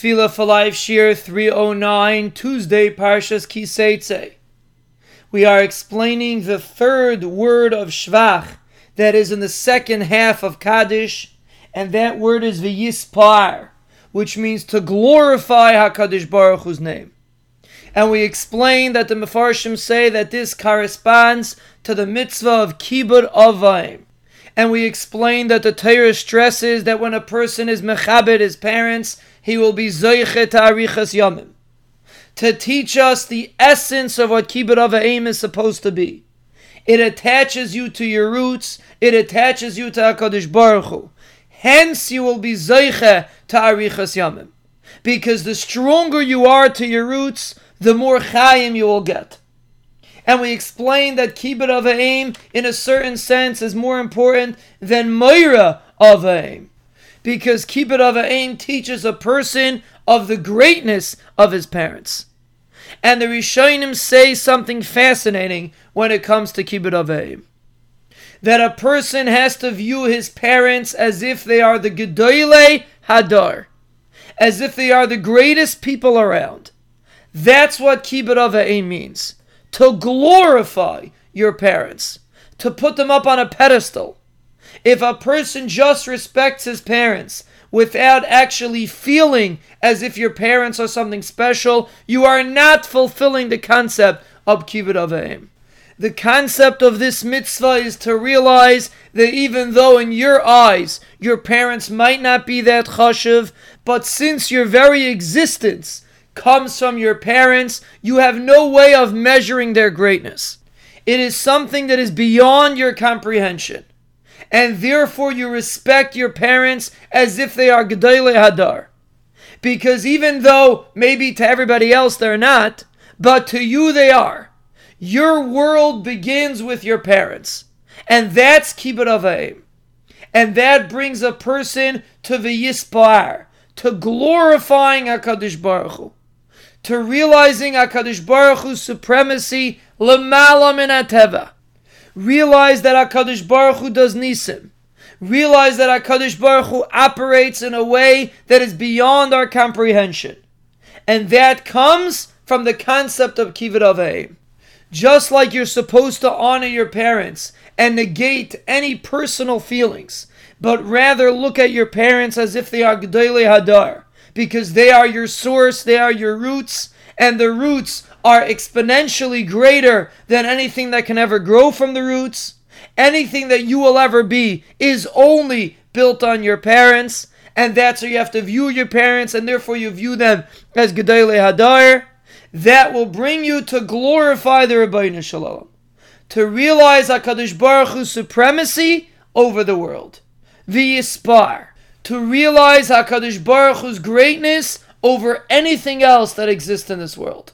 Tefillah for Life Shiur 309, Tuesday, Parshas Kiseitze. We are explaining the third word of Shvach that is in the second half of Kaddish, and that word is V'yispar, which means to glorify HaKadosh Baruch Hu's name. And we explain that the Mefarshim say that this corresponds to the mitzvah of Kibbud Avaim. And we explained that the Torah stresses that when a person is mechabed his parents, he will be zoichet arichas yamim. To teach us the essence of what kibbud avayim is supposed to be. It attaches you to your roots. It attaches you to Hakadosh Baruch Hu. Hence, you will be zoiche to arichas yamim, because the stronger you are to your roots, the more chayim you will get. And we explained that kibbud avayim, in a certain sense, is more important than moira avayim because Kibbud Avayim teaches a person of the greatness of his parents. And the Rishonim say something fascinating when it comes to Kibbud Avayim. That a person has to view his parents as if they are the Gedoyle Hadar, as if they are the greatest people around. That's what Kibbud Avayim means. To glorify your parents, to put them up on a pedestal, if a person just respects his parents without actually feeling as if your parents are something special, you are not fulfilling the concept of kibbud avayim. The concept of this mitzvah is to realize that even though in your eyes your parents might not be that chashuv, but since your very existence comes from your parents, you have no way of measuring their greatness. It is something that is beyond your comprehension and therefore you respect your parents as if they are Gedele Hadar. Because even though maybe to everybody else they're not, but to you they are. Your world begins with your parents. And that's Kibbud. And that brings a person to V'yispar, to glorifying HaKadosh Baruch Hu, to realizing HaKadosh Baruch Hu's supremacy, Lamala in ateva. Realize that HaKadosh Baruch Hu does nisim. Realize that HaKadosh Baruch Hu operates in a way that is beyond our comprehension. And that comes from the concept of Kibbud Avayim. Just like you're supposed to honor your parents and negate any personal feelings, but rather look at your parents as if they are Gedele Hadar, because they are your source, they are your roots, and the roots are exponentially greater than anything that can ever grow from the roots. Anything that you will ever be is only built on your parents, and that's how you have to view your parents, and therefore you view them as Gedele Hadar. That will bring you to glorify the Ribono Shel Olam, to realize HaKadosh Baruch Hu's supremacy over the world. V'yispar, to realize HaKadosh Baruch Hu's greatness over anything else that exists in this world.